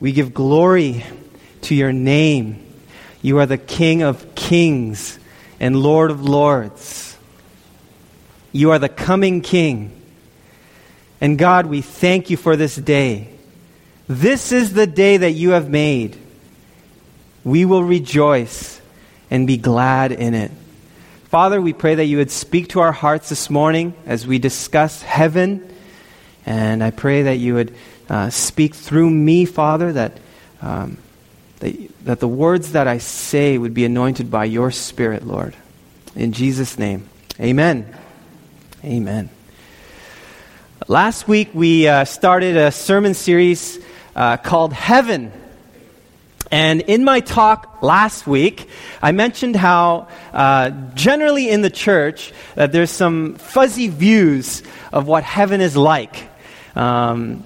We give glory to your name. You are the King of kings and Lord of lords. You are the coming King. And God, we thank you for this day. This is the day that you have made. We will rejoice and be glad in it. Father, we pray that you would speak to our hearts this morning as we discuss heaven. And I pray that you would uh, speak through me, Father, that, um, that, that the words that I say would be anointed by your Spirit, Lord. In Jesus' name, amen. Amen. Last week, we uh, started a sermon series uh, called Heaven. And in my talk last week, I mentioned how uh, generally in the church that there's some fuzzy views of what heaven is like. Um,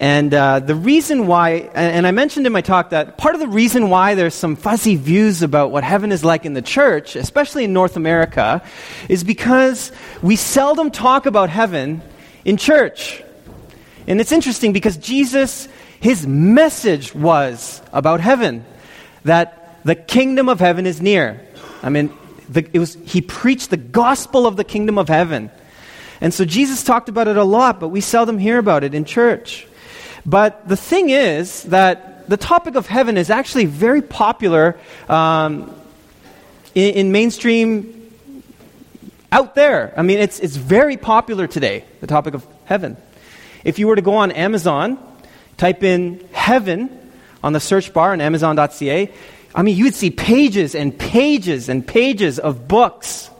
and uh, the reason why, and I mentioned in my talk that part of the reason why there's some fuzzy views about what heaven is like in the church, especially in North America, is because we seldom talk about heaven in church. And it's interesting because Jesus, his message was about heaven, that the kingdom of heaven is near. I mean, the, it was, he preached the gospel of the kingdom of heaven. And so Jesus talked about it a lot, but we seldom hear about it in church. But the thing is that the topic of heaven is actually very popular um, in, in mainstream out there. I mean, it's, it's very popular today, the topic of heaven. If you were to go on Amazon, type in heaven on the search bar on Amazon.ca, I mean, you would see pages and pages and pages of books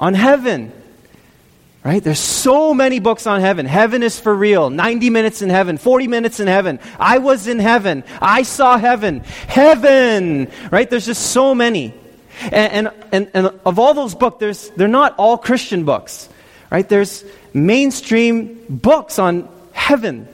on heaven. Right? There's so many books on heaven. Heaven is for real. 90 minutes in heaven, 40 minutes in heaven. I was in heaven. I saw heaven. Heaven! Right? There's just so many. And, and, and, of all those books, there's, they're not all Christian books. Right? There's mainstream books on heaven.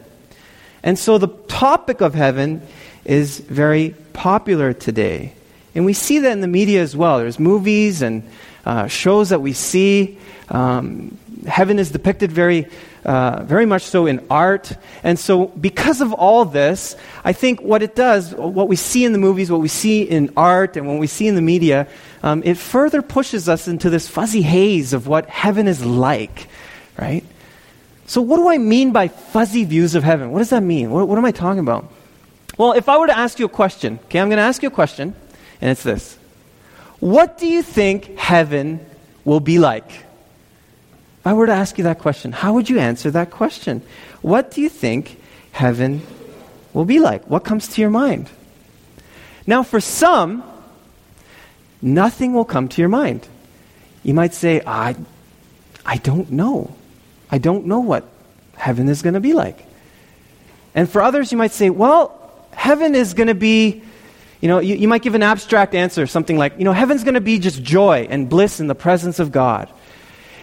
And so the topic of heaven is very popular today. And we see that in the media as well. There's movies and uh, shows that we see. Um, heaven is depicted very, uh, very much so in art. And so, because of all this, I think what it does, what we see in the movies, what we see in art, and what we see in the media, um, it further pushes us into this fuzzy haze of what heaven is like, right? So, what do I mean by fuzzy views of heaven? What does that mean? What, what am I talking about? Well, if I were to ask you a question, okay, I'm going to ask you a question, and it's this What do you think heaven will be like? If I were to ask you that question, how would you answer that question? What do you think heaven will be like? What comes to your mind? Now, for some, nothing will come to your mind. You might say, I, I don't know. I don't know what heaven is going to be like. And for others, you might say, well, heaven is going to be, you know, you, you might give an abstract answer, something like, you know, heaven's going to be just joy and bliss in the presence of God.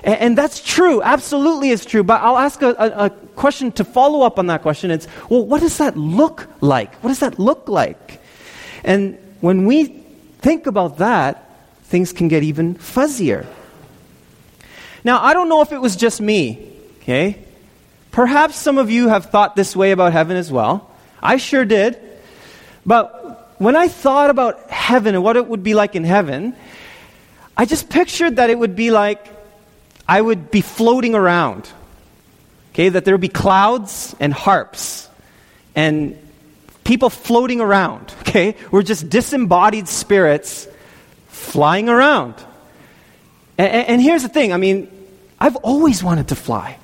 And, and that's true, absolutely is true. But I'll ask a, a, a question to follow up on that question. It's, well, what does that look like? What does that look like? And when we think about that, things can get even fuzzier. Now, I don't know if it was just me, okay? Perhaps some of you have thought this way about heaven as well. I sure did. But when I thought about heaven and what it would be like in heaven, I just pictured that it would be like I would be floating around. Okay, that there would be clouds and harps and people floating around. Okay, we're just disembodied spirits flying around. And, and, here's the thing I mean, I've always wanted to fly,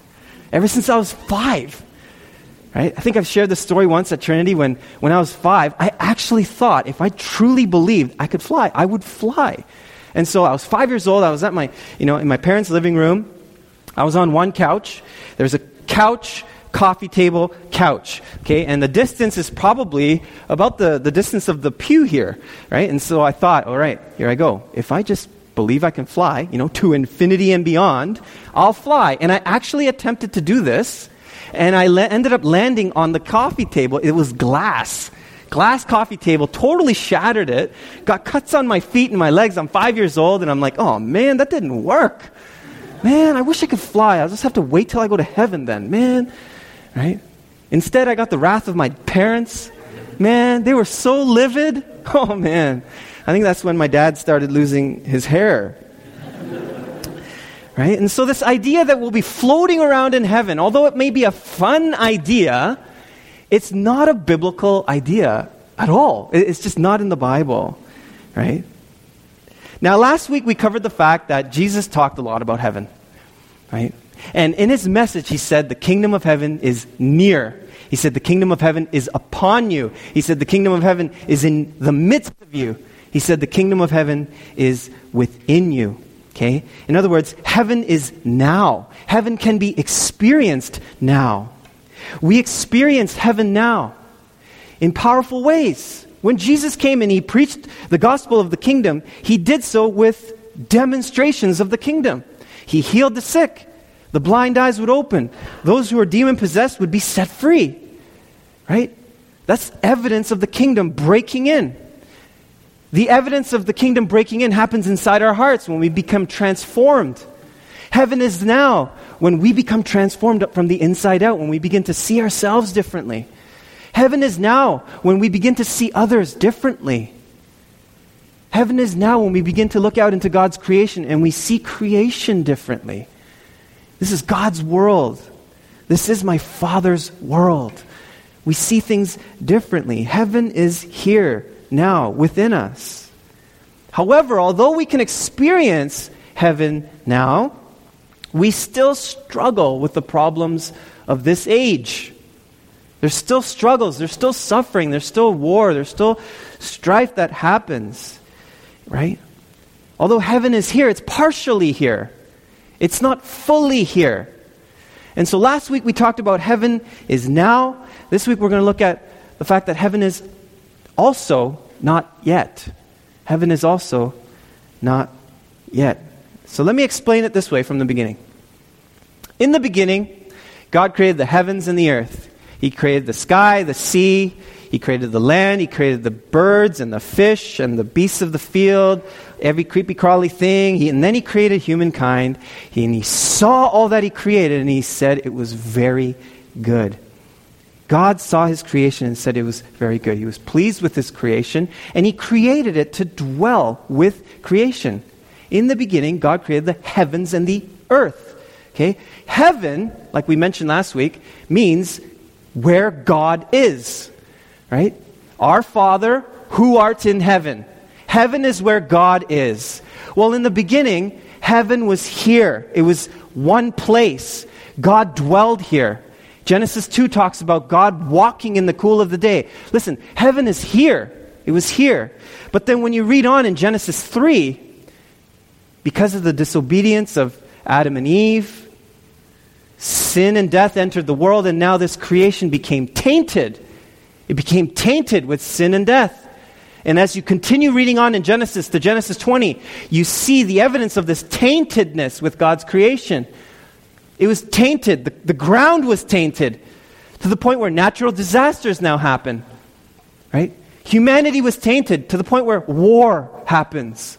ever since I was five. Right? I think I've shared this story once at Trinity when, when I was five. I actually thought if I truly believed I could fly, I would fly. And so I was five years old. I was at my, you know, in my parents' living room. I was on one couch. There's a couch, coffee table, couch. Okay, and the distance is probably about the, the distance of the pew here, right? And so I thought, all right, here I go. If I just believe I can fly, you know, to infinity and beyond, I'll fly. And I actually attempted to do this, and I ended up landing on the coffee table. It was glass glass coffee table, totally shattered it, got cuts on my feet and my legs. I'm five years old, and I'm like, oh man, that didn't work. Man, I wish I could fly. I'll just have to wait till I go to heaven then, man. Right? Instead, I got the wrath of my parents. Man, they were so livid. Oh, man. I think that's when my dad started losing his hair. Right? And so, this idea that we'll be floating around in heaven, although it may be a fun idea, it's not a biblical idea at all. It's just not in the Bible. Right? Now, last week we covered the fact that Jesus talked a lot about heaven. Right? And in his message, he said, The kingdom of heaven is near. He said, The kingdom of heaven is upon you. He said, The kingdom of heaven is in the midst of you. He said, The kingdom of heaven is within you. Okay? In other words, heaven is now. Heaven can be experienced now. We experience heaven now in powerful ways. When Jesus came and he preached the gospel of the kingdom, he did so with demonstrations of the kingdom. He healed the sick, the blind eyes would open, those who were demon possessed would be set free. Right? That's evidence of the kingdom breaking in. The evidence of the kingdom breaking in happens inside our hearts when we become transformed. Heaven is now when we become transformed from the inside out, when we begin to see ourselves differently. Heaven is now when we begin to see others differently. Heaven is now when we begin to look out into God's creation and we see creation differently. This is God's world. This is my Father's world. We see things differently. Heaven is here now within us. However, although we can experience heaven now, we still struggle with the problems of this age. There's still struggles, there's still suffering, there's still war, there's still strife that happens, right? Although heaven is here, it's partially here. It's not fully here. And so last week we talked about heaven is now. This week we're going to look at the fact that heaven is also not yet. Heaven is also not yet. So let me explain it this way from the beginning. In the beginning, God created the heavens and the earth. He created the sky, the sea, He created the land, He created the birds and the fish and the beasts of the field, every creepy crawly thing. He, and then He created humankind. He, and He saw all that He created and He said it was very good. God saw his creation and said it was very good. He was pleased with his creation, and he created it to dwell with creation. In the beginning, God created the heavens and the earth. Okay? Heaven, like we mentioned last week, means where God is. Right? Our Father, who art in heaven. Heaven is where God is. Well, in the beginning, heaven was here. It was one place. God dwelled here. Genesis 2 talks about God walking in the cool of the day. Listen, heaven is here. It was here. But then when you read on in Genesis 3, because of the disobedience of Adam and Eve, sin and death entered the world, and now this creation became tainted. It became tainted with sin and death. And as you continue reading on in Genesis to Genesis 20, you see the evidence of this taintedness with God's creation. It was tainted. The, the ground was tainted to the point where natural disasters now happen. Right? Humanity was tainted to the point where war happens.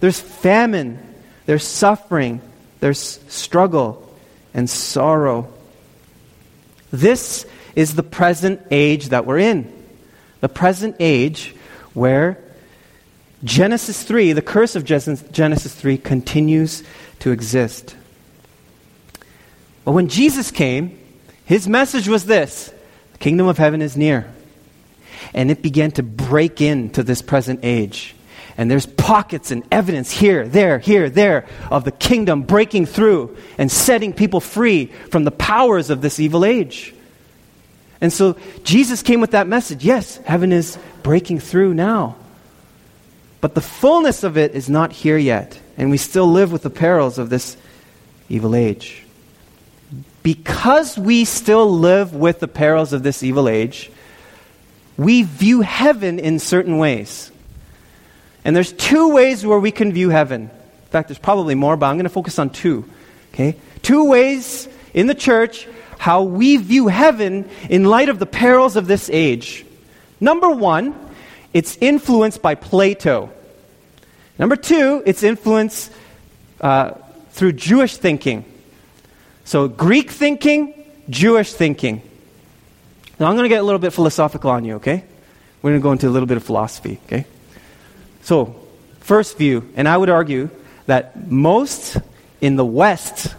There's famine, there's suffering, there's struggle and sorrow. This is the present age that we're in. The present age where Genesis 3, the curse of Genesis 3, continues to exist. But when Jesus came, his message was this the kingdom of heaven is near. And it began to break into this present age. And there's pockets and evidence here, there, here, there of the kingdom breaking through and setting people free from the powers of this evil age. And so Jesus came with that message. Yes, heaven is breaking through now. But the fullness of it is not here yet. And we still live with the perils of this evil age because we still live with the perils of this evil age, we view heaven in certain ways. And there's two ways where we can view heaven. In fact, there's probably more, but I'm going to focus on two. Okay? Two ways in the church how we view heaven in light of the perils of this age. Number one, it's influenced by Plato. Number two, it's influenced uh, through Jewish thinking. So, Greek thinking, Jewish thinking. Now, I'm going to get a little bit philosophical on you, okay? We're going to go into a little bit of philosophy, okay? So, first view, and I would argue that most in the West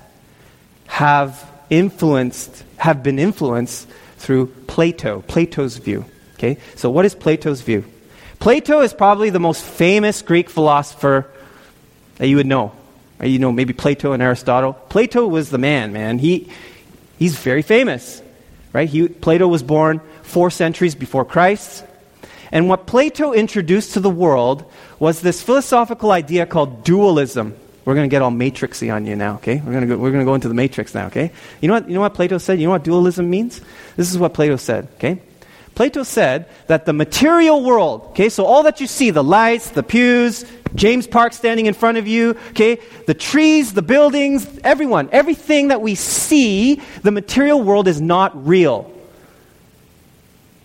have influenced, have been influenced through Plato, Plato's view. Okay? So what is Plato's view? Plato is probably the most famous Greek philosopher that you would know. Uh, you know, maybe Plato and Aristotle. Plato was the man, man. He, he's very famous, right? He, Plato was born four centuries before Christ. And what Plato introduced to the world was this philosophical idea called dualism. We're going to get all matrixy on you now, okay? We're going to go, we're going to go into the matrix now, okay? You know, what, you know what Plato said? You know what dualism means? This is what Plato said, okay? Plato said that the material world, okay, so all that you see, the lights, the pews, James Park standing in front of you, okay, the trees, the buildings, everyone, everything that we see, the material world is not real.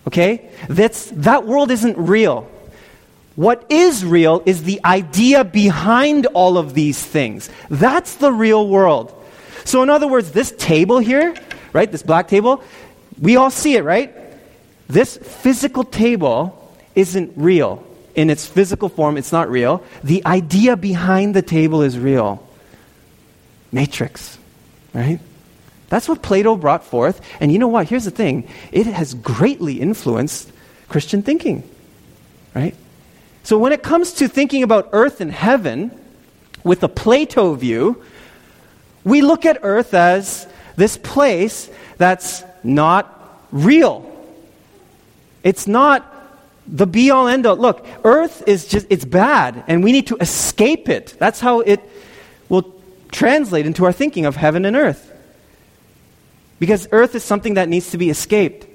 Okay? That's, that world isn't real. What is real is the idea behind all of these things. That's the real world. So, in other words, this table here, right, this black table, we all see it, right? This physical table isn't real. In its physical form, it's not real. The idea behind the table is real. Matrix, right? That's what Plato brought forth. And you know what? Here's the thing it has greatly influenced Christian thinking, right? So when it comes to thinking about earth and heaven with a Plato view, we look at earth as this place that's not real. It's not the be all end all. Look, earth is just, it's bad, and we need to escape it. That's how it will translate into our thinking of heaven and earth. Because earth is something that needs to be escaped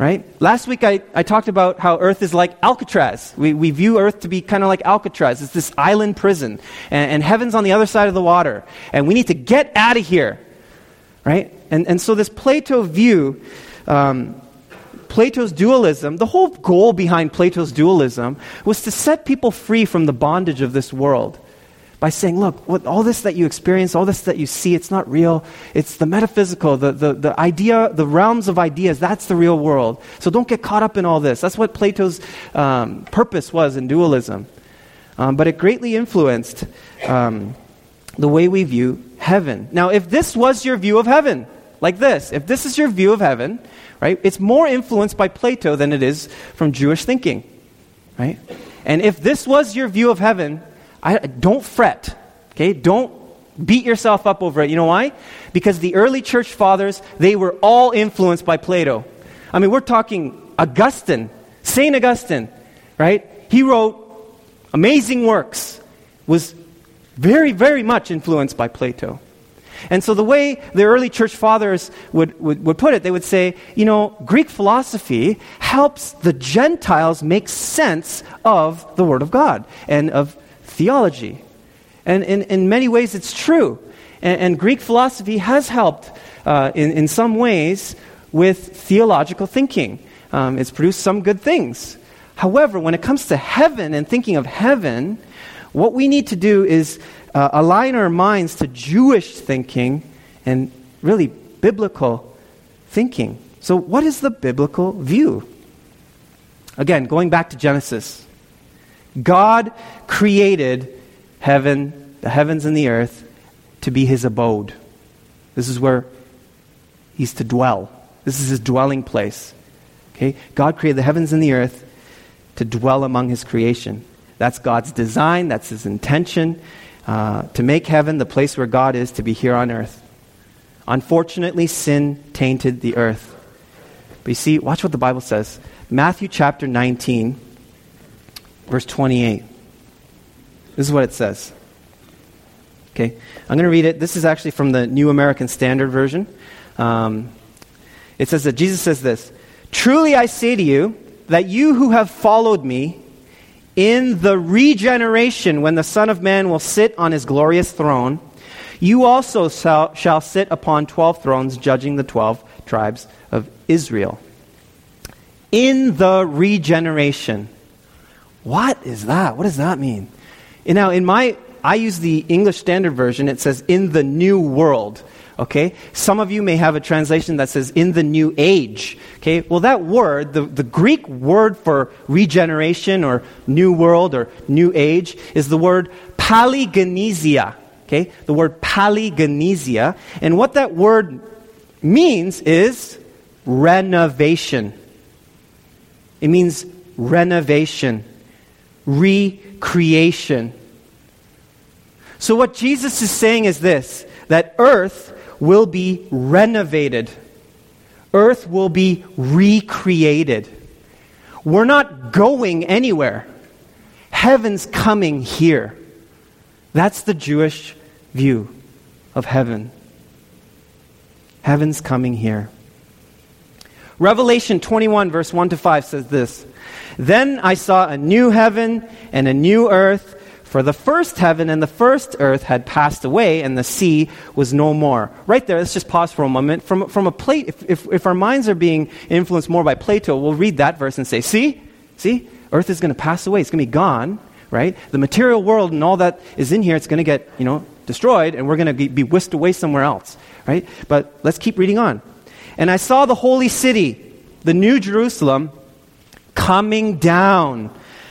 right? Last week I, I talked about how Earth is like Alcatraz. We, we view Earth to be kind of like Alcatraz. It's this island prison, and, and heaven's on the other side of the water. And we need to get out of here, right? And, and so this Plato view, um, Plato's dualism, the whole goal behind Plato's dualism was to set people free from the bondage of this world by saying, look, what, all this that you experience, all this that you see, it's not real. It's the metaphysical, the, the, the idea, the realms of ideas, that's the real world. So don't get caught up in all this. That's what Plato's um, purpose was in dualism. Um, but it greatly influenced um, the way we view heaven. Now, if this was your view of heaven, like this, if this is your view of heaven, right, it's more influenced by Plato than it is from Jewish thinking, right? And if this was your view of heaven, I, don't fret. Okay? Don't beat yourself up over it. You know why? Because the early church fathers, they were all influenced by Plato. I mean, we're talking Augustine, St. Augustine, right? He wrote amazing works, was very, very much influenced by Plato. And so the way the early church fathers would, would, would, put it, they would say, you know, Greek philosophy helps the Gentiles make sense of the Word of God and of theology. And in, in many ways, it's true. And, and Greek philosophy has helped uh, in, in some ways with theological thinking. Um, it's produced some good things. However, when it comes to heaven and thinking of heaven, what we need to do is uh, align our minds to Jewish thinking and really biblical thinking. So, what is the biblical view? Again, going back to Genesis. God created heaven, the heavens and the earth, to be his abode. This is where he's to dwell. This is his dwelling place. Okay? God created the heavens and the earth to dwell among his creation. That's God's design, that's his intention uh, to make heaven the place where God is to be here on earth. Unfortunately, sin tainted the earth. But you see, watch what the Bible says. Matthew chapter 19 verse 28. This is what it says. Okay, I'm going to read it. This is actually from the New American Standard Version. Um, it says that Jesus says this Truly I say to you that you who have followed me in the regeneration when the Son of Man will sit on his glorious throne, you also shall, sit upon 12 thrones, judging the 12 tribes of Israel. In the regeneration. What is that? What does that mean? And now, in my I use the English Standard Version. It says, in the new world. Okay? Some of you may have a translation that says, in the new age. Okay? Well, that word, the, the Greek word for regeneration or new world or new age, is the word palingenesia. Okay? The word palingenesia. And what that word means is renovation. It means renovation, recreation. So, what Jesus is saying is this that earth will be renovated, earth will be recreated. We're not going anywhere, heaven's coming here. That's the Jewish view of heaven. Heaven's coming here. Revelation 21, verse 1 to 5 says this Then I saw a new heaven and a new earth, for the first heaven and the first earth had passed away, and the sea was no more. Right there, let's just pause for a moment. From, from a plate, if, if, if our minds are being influenced more by Plato, we'll read that verse and say, See, see, earth is going to pass away, it's going to be gone, right? The material world and all that is in here, it's going to get, you know, destroyed, and we're going to be whisked away somewhere else, right? But let's keep reading on. And I saw the holy city, the new Jerusalem, coming down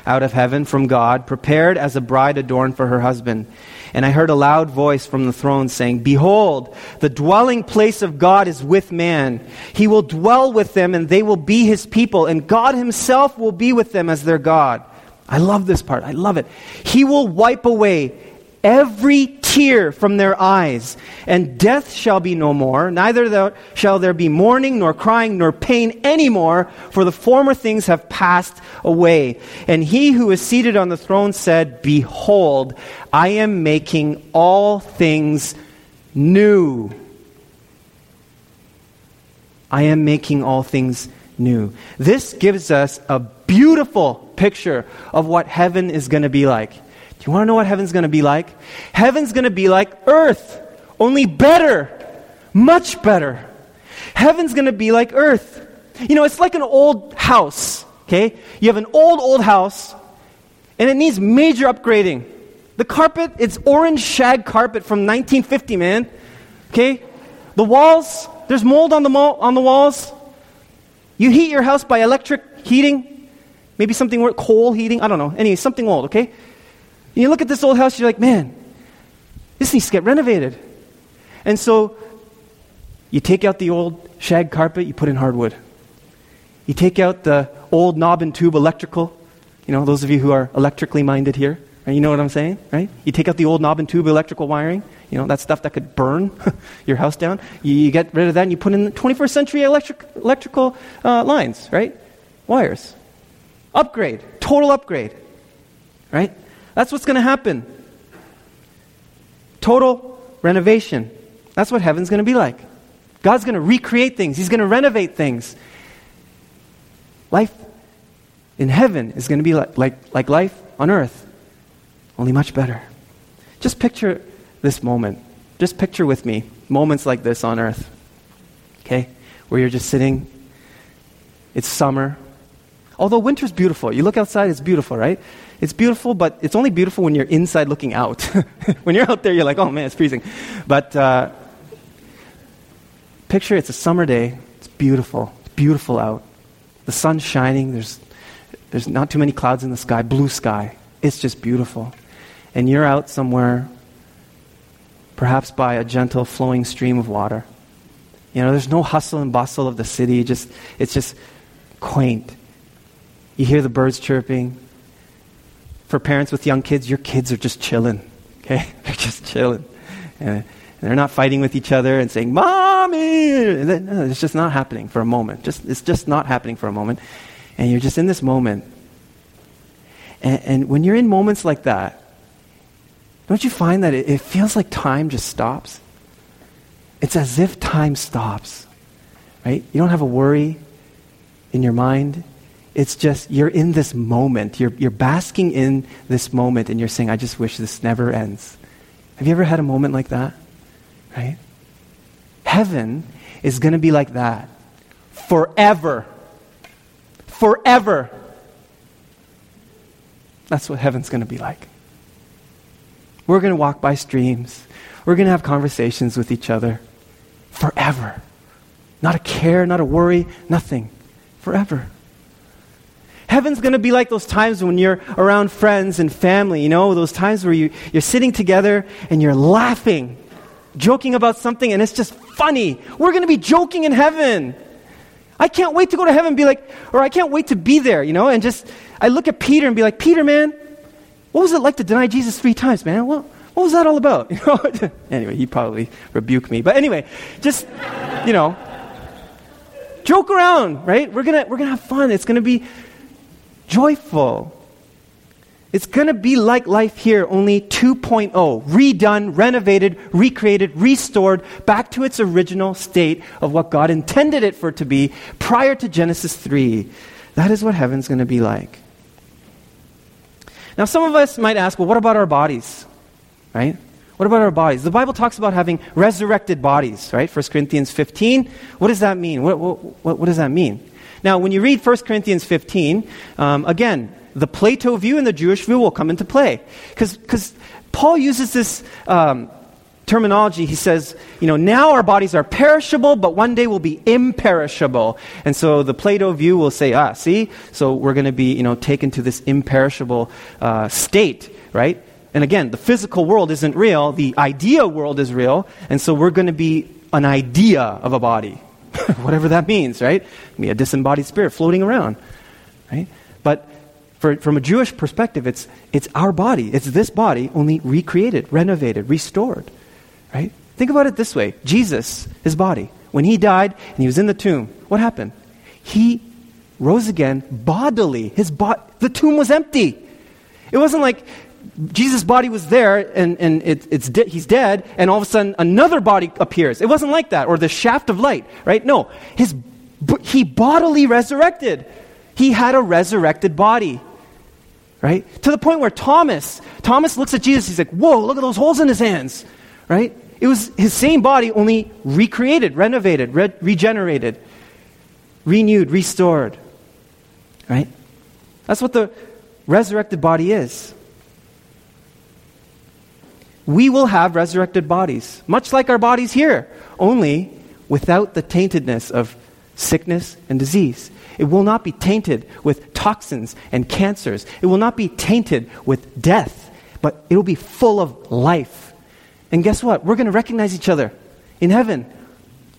out of heaven from God, prepared as a bride adorned for her husband. And I heard a loud voice from the throne saying, Behold, the dwelling place of God is with man. He will dwell with them, and they will be his people, and God himself will be with them as their God. I love this part. I love it. He will wipe away every tear from their eyes, and death shall be no more, neither shall there be mourning, nor crying, nor pain anymore, for the former things have passed away. And he who is seated on the throne said, Behold, I am making all things new. I am making all things new. This gives us a beautiful picture of what heaven is going to be like. Do you want to know what heaven's going to be like? Heaven's going to be like earth, only better, much better. Heaven's going to be like earth. You know, it's like an old house, okay? You have an old, old house, and it needs major upgrading. The carpet, it's orange shag carpet from 1950, man. Okay? The walls, there's mold on the, mo- on the walls. You heat your house by electric heating, maybe something coal heating, I don't know. Anyway, something old, okay? You look at this old house, you're like, man, this needs to get renovated. And so you take out the old shag carpet, you put in hardwood. You take out the old knob and tube electrical. You know, those of you who are electrically minded here, right? you know what I'm saying, right? You take out the old knob and tube electrical wiring, you know, that stuff that could burn your house down. You, you, get rid of that and you put in 21st century electric, electrical uh, lines, right? Wires. Upgrade, total upgrade, right? That's what's going to happen. Total renovation. That's what heaven's going to be like. God's going to recreate things, He's going to renovate things. Life in heaven is going to be like, like, like life on earth, only much better. Just picture this moment. Just picture with me moments like this on earth. Okay? Where you're just sitting. It's summer. Although winter's beautiful. You look outside, it's beautiful, right? It's beautiful, but it's only beautiful when you're inside looking out. when you're out there, you're like, oh man, it's freezing. But uh, picture it's a summer day. It's beautiful. It's beautiful out. The sun's shining. There's, there's not too many clouds in the sky, blue sky. It's just beautiful. And you're out somewhere, perhaps by a gentle flowing stream of water. You know, there's no hustle and bustle of the city. Just, it's just quaint. You hear the birds chirping for parents with young kids, your kids are just chilling. Okay? They're just chilling. And they're not fighting with each other and saying, Mommy! No, it's just not happening for a moment. Just, it's just not happening for a moment. And you're just in this moment. And, and when you're in moments like that, don't you find that it, it feels like time just stops? It's as if time stops, right? You don't have a worry in your mind. It's just you're in this moment. You're, you're basking in this moment and you're saying, I just wish this never ends. Have you ever had a moment like that? Right? Heaven is going to be like that forever. Forever. That's what heaven's going to be like. We're going to walk by streams. We're going to have conversations with each other forever. Not a care, not a worry, nothing. Forever. Heaven's going to be like those times when you're around friends and family, you know, those times where you, you're sitting together and you're laughing, joking about something, and it's just funny. We're going to be joking in heaven. I can't wait to go to heaven and be like, or I can't wait to be there, you know, and just, I look at Peter and be like, Peter, man, what was it like to deny Jesus three times, man? What, what was that all about? You know? anyway, he probably rebuked me. But anyway, just, you know, joke around, right? We're going to we're gonna have fun. It's going to be joyful. It's going to be like life here, only 2.0, redone, renovated, recreated, restored back to its original state of what God intended it for to be prior to Genesis 3. That is what heaven's going to be like. Now, some of us might ask, well, what about our bodies? Right? What about our bodies? The Bible talks about having resurrected bodies, right? 1 Corinthians 15. What does that mean? What, what, what does that mean? Now, when you read 1 Corinthians 15, um, again, the Plato view and the Jewish view will come into play. Because Paul uses this um, terminology. He says, you know, now our bodies are perishable, but one day will be imperishable. And so the Plato view will say, ah, see? So we're going to be, you know, taken to this imperishable uh, state, right? And again, the physical world isn't real, the idea world is real, and so we're going to be an idea of a body. Whatever that means, right? Be a disembodied spirit floating around, right? But for, from a Jewish perspective, it's, it's our body. It's this body, only recreated, renovated, restored. Right? Think about it this way Jesus, his body, when he died and he was in the tomb, what happened? He rose again bodily. His bo- the tomb was empty. It wasn't like Jesus' body was there and, and it, it's de- he's dead, and all of a sudden another body appears. It wasn't like that, or the shaft of light, right? No. His, he bodily resurrected. He had a resurrected body right? To the point where Thomas, Thomas looks at Jesus, he's like, whoa, look at those holes in his hands, right? It was his same body, only recreated, renovated, re- regenerated, renewed, restored, right? That's what the resurrected body is. We will have resurrected bodies, much like our bodies here, only without the taintedness of sickness and disease. It will not be tainted with toxins and cancers. It will not be tainted with death, but it will be full of life. And guess what? We're going to recognize each other in heaven.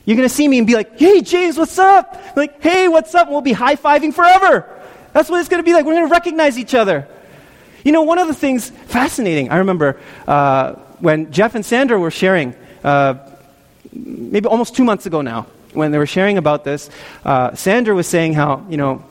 You're going to see me and be like, hey, James, what's up? Like, hey, what's up? And we'll be high fiving forever. That's what it's going to be like. We're going to recognize each other. You know, one of the things fascinating, I remember uh, when Jeff and Sandra were sharing, uh, maybe almost two months ago now, when they were sharing about this, uh, Sandra was saying how, you know,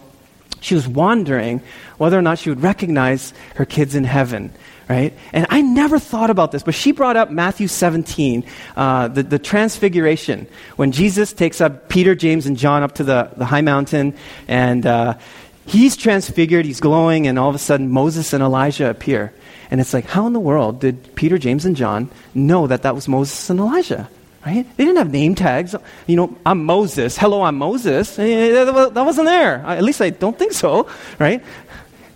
she was wondering whether or not she would recognize her kids in heaven, right? And I never thought about this, but she brought up Matthew 17, uh, the, the transfiguration, when Jesus takes up Peter, James, and John up to the, the high mountain, and uh, he's transfigured, he's glowing, and all of a sudden Moses and Elijah appear. And it's like, how in the world did Peter, James, and John know that that was Moses and Elijah? Right? They didn't have name tags. You know, I'm Moses. Hello, I'm Moses. Eh, that wasn't there. At least I don't think so. Right?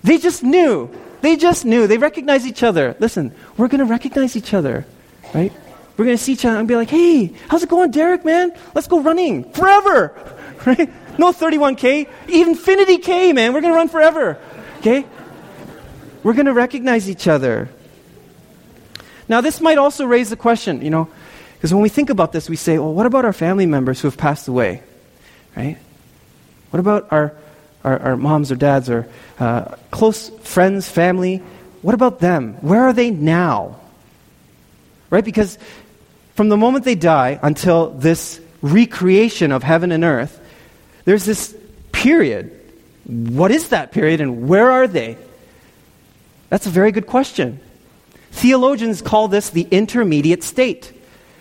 They just knew. They just knew. They recognized each other. Listen, we're going to recognize each other. Right? We're going to see each other and be like, hey, how's it going, Derek, man? Let's go running forever. Right? No 31K, Infinity K, man. We're going to run forever. Okay? We're going to recognize each other. Now, this might also raise the question, you know, because when we think about this, we say, well, what about our family members who have passed away? Right? What about our, our, our moms or dads or uh, close friends, family? What about them? Where are they now? Right? Because from the moment they die until this recreation of heaven and earth, there's this period. What is that period and where are they? That's a very good question. Theologians call this the intermediate state.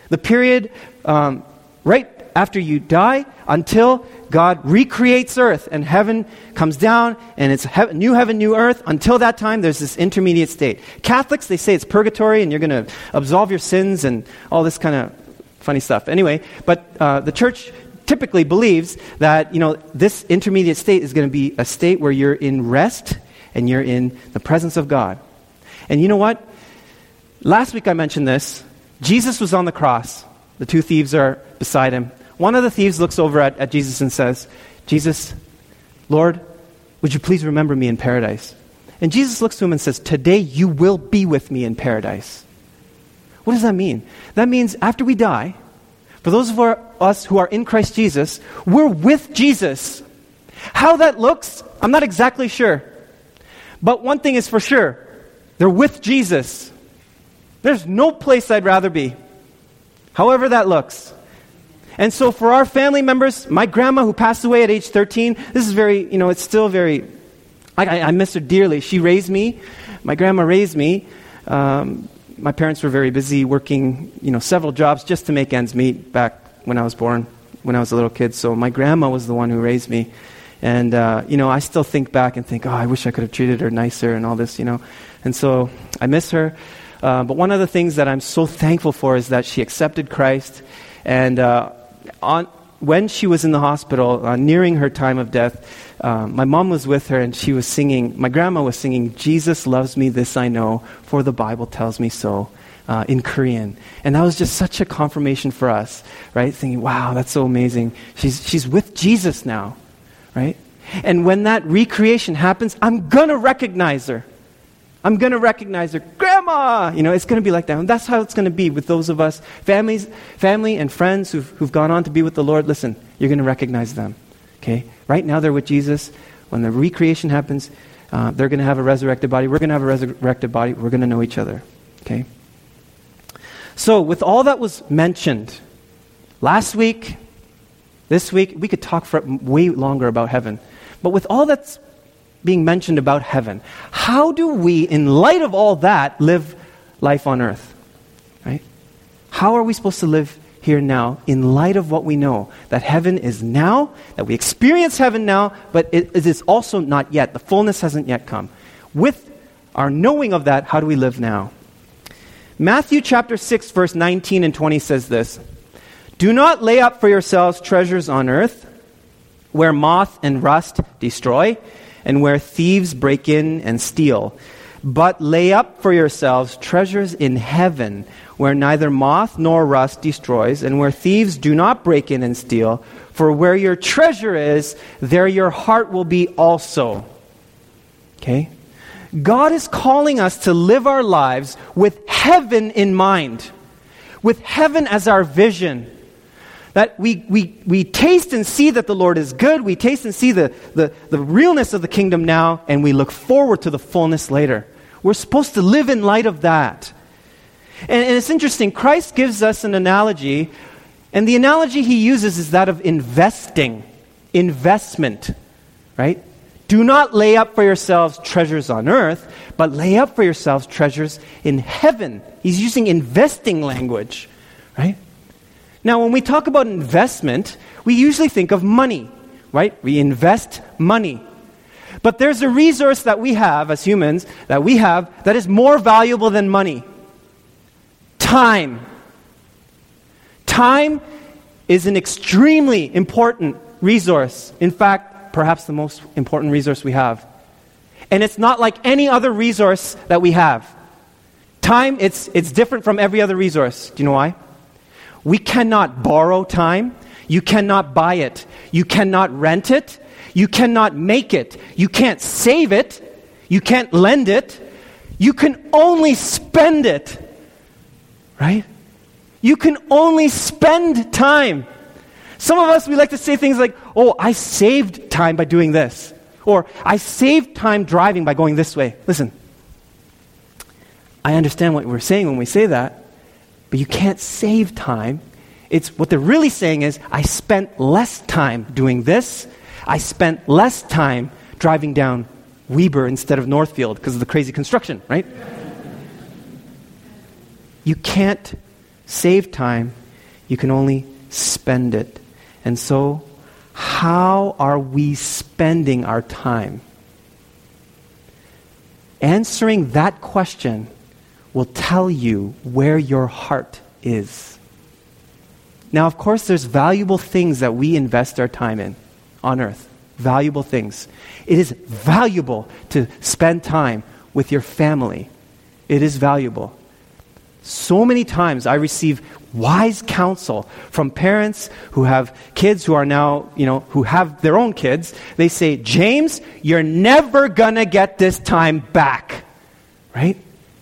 The period um, right after you die until God recreates earth and heaven comes down and it's he- new heaven, new earth. Until that time, there's this intermediate state. Catholics, they say it's purgatory and you're going to absolve your sins and all this kind of funny stuff. Anyway, but uh, the church typically believes that you know this intermediate state is going to be a state where you're in rest and you're in the presence of God. And you know what? Last week I mentioned this. Jesus was on the cross. The two thieves are beside him. One of the thieves looks over at, at Jesus and says, Jesus, Lord, would you please remember me in paradise? And Jesus looks to him and says, Today you will be with me in paradise. What does that mean? That means after we die, for those of us who are in Christ Jesus, we're with Jesus. How that looks, I'm not exactly sure. But one thing is for sure they're with Jesus. There's no place I'd rather be, however that looks. And so for our family members, my grandma who passed away at age 13, this is very, you know, it's still very, I, I miss her dearly. She raised me. My grandma raised me. Um, my parents were very busy working, you know, several jobs just to make ends meet back when I was born, when I was a little kid. So my grandma was the one who raised me. And, uh, you know, I still think back and think, oh, I wish I could have treated her nicer and all this, you know. And so I miss her. Uh, but one of the things that I'm so thankful for is that she accepted Christ. And uh, on, when she was in the hospital, uh, nearing her time of death, uh, my mom was with her and she was singing, my grandma was singing, Jesus loves me, this I know, for the Bible tells me so. Uh, in Korean. And that was just such a confirmation for us, right? Thinking, wow, that's so amazing. She's, she's with Jesus now, right? And when that recreation happens, I'm going to recognize her. I'm going to recognize her. Grandma! You know, it's going to be like that. And that's how it's going to be with those of us, families, family and friends who've, who've gone on to be with the Lord. Listen, you're going to recognize them. Okay? Right now they're with Jesus. When the recreation happens, uh, they're going to have a resurrected body. We're going to have a resurrected body. We're going to know each other. Okay? So, with all that was mentioned last week, this week, we could talk for way longer about heaven. But with all that's being mentioned about heaven. How do we, in light of all that, live life on earth? Right? How are we supposed to live here now in light of what we know? That heaven is now, that we experience heaven now, but it is also not yet. The fullness hasn't yet come. With our knowing of that, how do we live now? Matthew chapter 6, verse 19 and 20 says this Do not lay up for yourselves treasures on earth where moth and rust destroy and where thieves break in and steal. But lay up for yourselves treasures in heaven, where neither moth nor rust destroys, and where thieves do not break in and steal. For where your treasure is, there your heart will be also. Okay? God is calling us to live our lives with heaven in mind, with heaven as our vision. That we, we, we taste and see that the Lord is good. We taste and see the, the, the realness of the kingdom now, and we look forward to the fullness later. We're supposed to live in light of that. And, and it's interesting, Christ gives us an analogy, and the analogy he uses is that of investing, investment, right? Do not lay up for yourselves treasures on earth, but lay up for yourselves treasures in heaven. He's using investing language, right? Now, when we talk about investment, we usually think of money, right? We invest money. But there's a resource that we have as humans that we have that is more valuable than money time. Time is an extremely important resource. In fact, perhaps the most important resource we have. And it's not like any other resource that we have. Time, it's, it's different from every other resource. Do you know why? We cannot borrow time. You cannot buy it. You cannot rent it. You cannot make it. You can't save it. You can't lend it. You can only spend it. Right? You can only spend time. Some of us, we like to say things like, oh, I saved time by doing this. Or, I saved time driving by going this way. Listen, I understand what we're saying when we say that, but you can't save time. It's what they're really saying is, I spent less time doing this. I spent less time driving down Weber instead of Northfield because of the crazy construction, right? you can't save time, you can only spend it. And so, how are we spending our time? Answering that question will tell you where your heart is. Now, of course, there's valuable things that we invest our time in on earth. Valuable things. It is valuable to spend time with your family. It is valuable. So many times I receive wise counsel from parents who have kids who are now, you know, who have their own kids. They say, James, you're never going to get this time back. Right?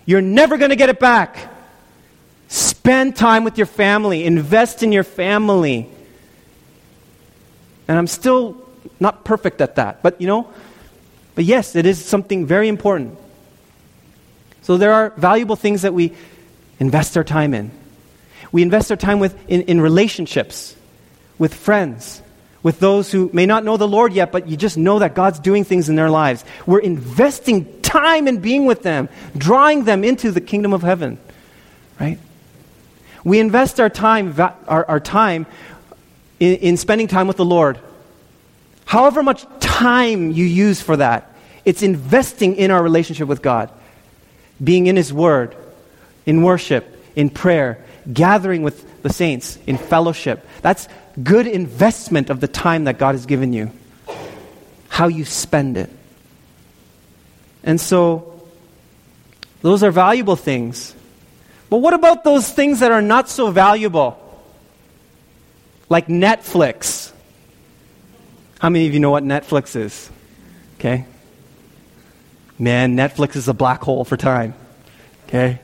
You're never going to get it back. Spend time with your family, invest in your family. And I'm still not perfect at that, but you know, but yes, it is something very important. So there are valuable things that we invest our time in. We invest our time with, in, in relationships, with friends, with those who may not know the Lord yet, but you just know that God's doing things in their lives. We're investing time in being with them, drawing them into the kingdom of heaven, right? We invest our time, our, our time in, in spending time with the Lord. However much time you use for that, it's investing in our relationship with God, being in His Word, in worship, in prayer, gathering with the saints, in fellowship. That's good investment of the time that God has given you, how you spend it. And so, those are valuable things. But what about those things that are not so valuable? Like Netflix. How many of you know what Netflix is? Okay? Man, Netflix is a black hole for time. Okay?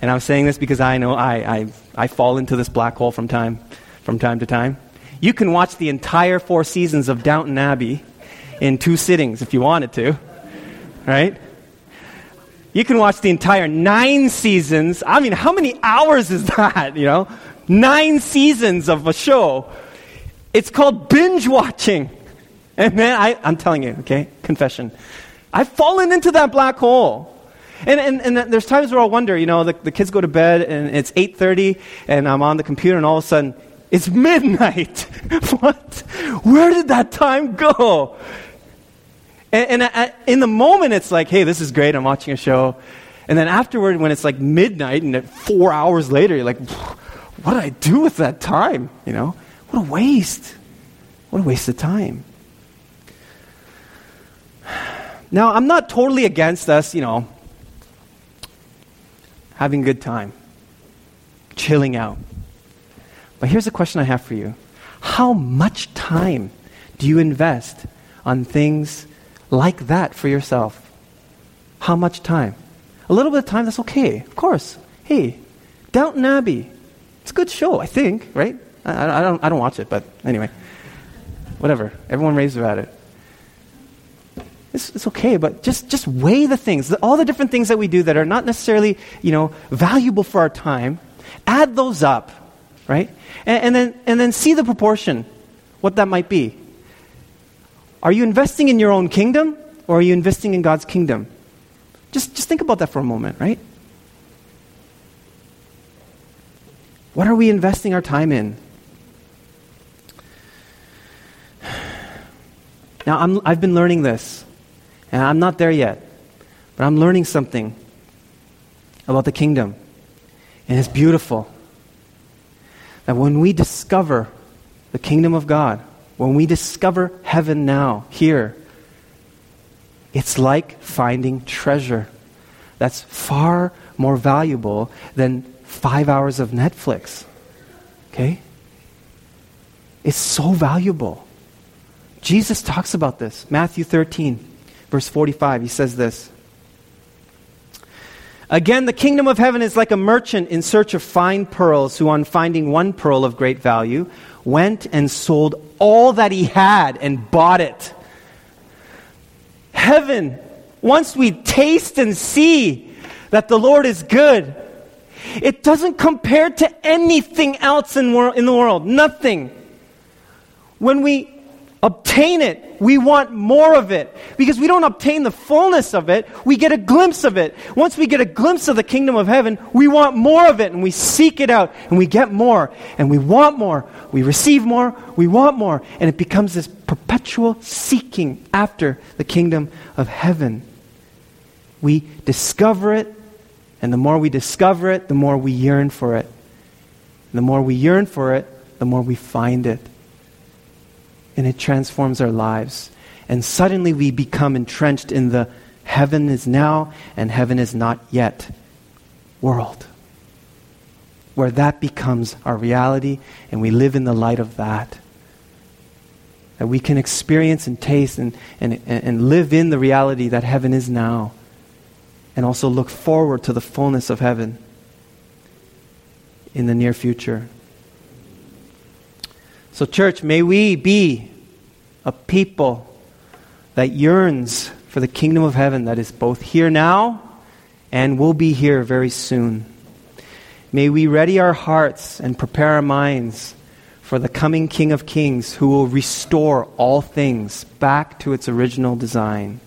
And I'm saying this because I know I, I, I fall into this black hole from time, from time to time. You can watch the entire four seasons of Downton Abbey in two sittings if you wanted to, right? You can watch the entire nine seasons. I mean, how many hours is that, you know? Nine seasons of a show. It's called binge watching. And man, I, I'm telling you, okay, confession. I've fallen into that black hole. And, and, and there's times where I'll wonder, you know, the, the kids go to bed and it's 8.30 and I'm on the computer and all of a sudden it's midnight. what? Where did that time go? And, and I, in the moment it's like, hey, this is great. I'm watching a show. And then afterward, when it's like midnight and four hours later, you're like, what did I do with that time? You know, what a waste. What a waste of time. Now, I'm not totally against us, you know, having a good time, chilling out. But here's a question I have for you How much time do you invest on things like that for yourself? How much time? A little bit of time, that's okay, of course. Hey, Downton Abbey. It's a good show, I think, right? I, I, don't, I don't watch it, but anyway. Whatever. Everyone raves about it. It's, it's okay, but just, just weigh the things, all the different things that we do that are not necessarily, you know, valuable for our time. Add those up, right? And, and, then, and then see the proportion, what that might be. Are you investing in your own kingdom or are you investing in God's kingdom? Just, just think about that for a moment, right? What are we investing our time in? Now, I'm, I've been learning this. And I'm not there yet, but I'm learning something about the kingdom. And it's beautiful that when we discover the kingdom of God, when we discover heaven now, here, it's like finding treasure that's far more valuable than five hours of Netflix. Okay? It's so valuable. Jesus talks about this. Matthew 13. Verse 45, he says this. Again, the kingdom of heaven is like a merchant in search of fine pearls who, on finding one pearl of great value, went and sold all that he had and bought it. Heaven, once we taste and see that the Lord is good, it doesn't compare to anything else in, wor- in the world. Nothing. When we obtain it, we want more of it. Because we don't obtain the fullness of it, we get a glimpse of it. Once we get a glimpse of the kingdom of heaven, we want more of it and we seek it out and we get more and we want more. We receive more, we want more. And it becomes this perpetual seeking after the kingdom of heaven. We discover it, and the more we discover it, the more we yearn for it. And the more we yearn for it, the more we find it and it transforms our lives. And suddenly we become entrenched in the heaven is now and heaven is not yet world. where that becomes our reality and we live in the light of that. That we can experience and taste and, and, and live in the reality that heaven is now. And also look forward to the fullness of heaven in the near future. So, church, may we be a people that yearns for the kingdom of heaven that is both here now and will be here very soon. May we ready our hearts and prepare our minds for the coming King of Kings who will restore all things back to its original design.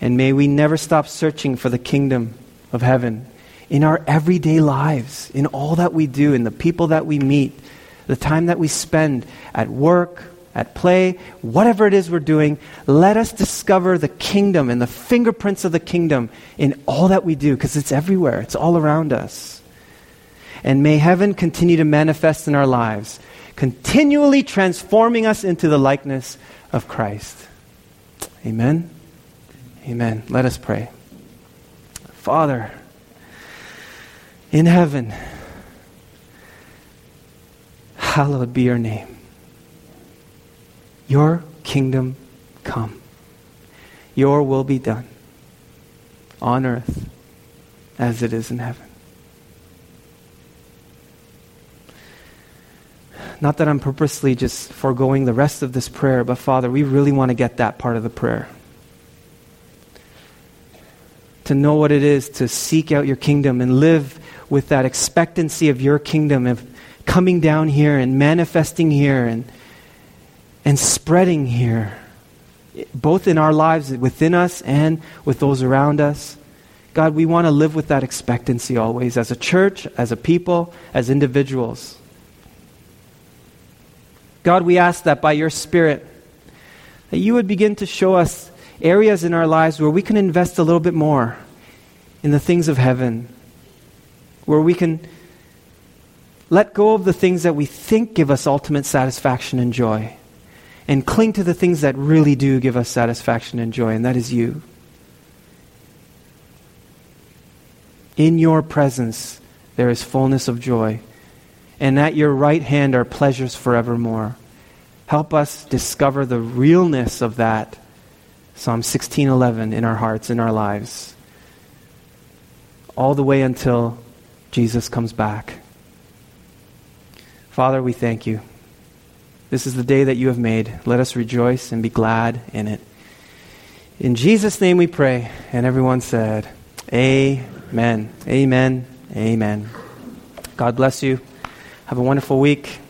And may we never stop searching for the kingdom of heaven in our everyday lives, in all that we do, in the people that we meet, the time that we spend at work, at play, whatever it is we're doing, let us discover the kingdom and the fingerprints of the kingdom in all that we do, because it's everywhere, it's all around us. And may heaven continue to manifest in our lives, continually transforming us into the likeness of Christ. Amen. Amen. Let us pray. Father, in heaven, hallowed be your name. Your kingdom come. Your will be done on earth as it is in heaven. Not that I'm purposely just foregoing the rest of this prayer, but Father, we really want to get that part of the prayer. To know what it is to seek out your kingdom and live with that expectancy of your kingdom, of coming down here and manifesting here and and spreading here, both in our lives within us and with those around us. God, we want to live with that expectancy always as a church, as a people, as individuals. God, we ask that by your Spirit, that you would begin to show us areas in our lives where we can invest a little bit more in the things of heaven, where we can let go of the things that we think give us ultimate satisfaction and joy and cling to the things that really do give us satisfaction and joy, and that is you. In your presence, there is fullness of joy, and at your right hand are pleasures forevermore. Help us discover the realness of that, Psalm 16:11, in our hearts, in our lives, all the way until Jesus comes back. Father, we thank you. This is the day that you have made. Let us rejoice and be glad in it. In Jesus' name we pray. And everyone said, Amen. Amen. Amen. God bless you. Have a wonderful week.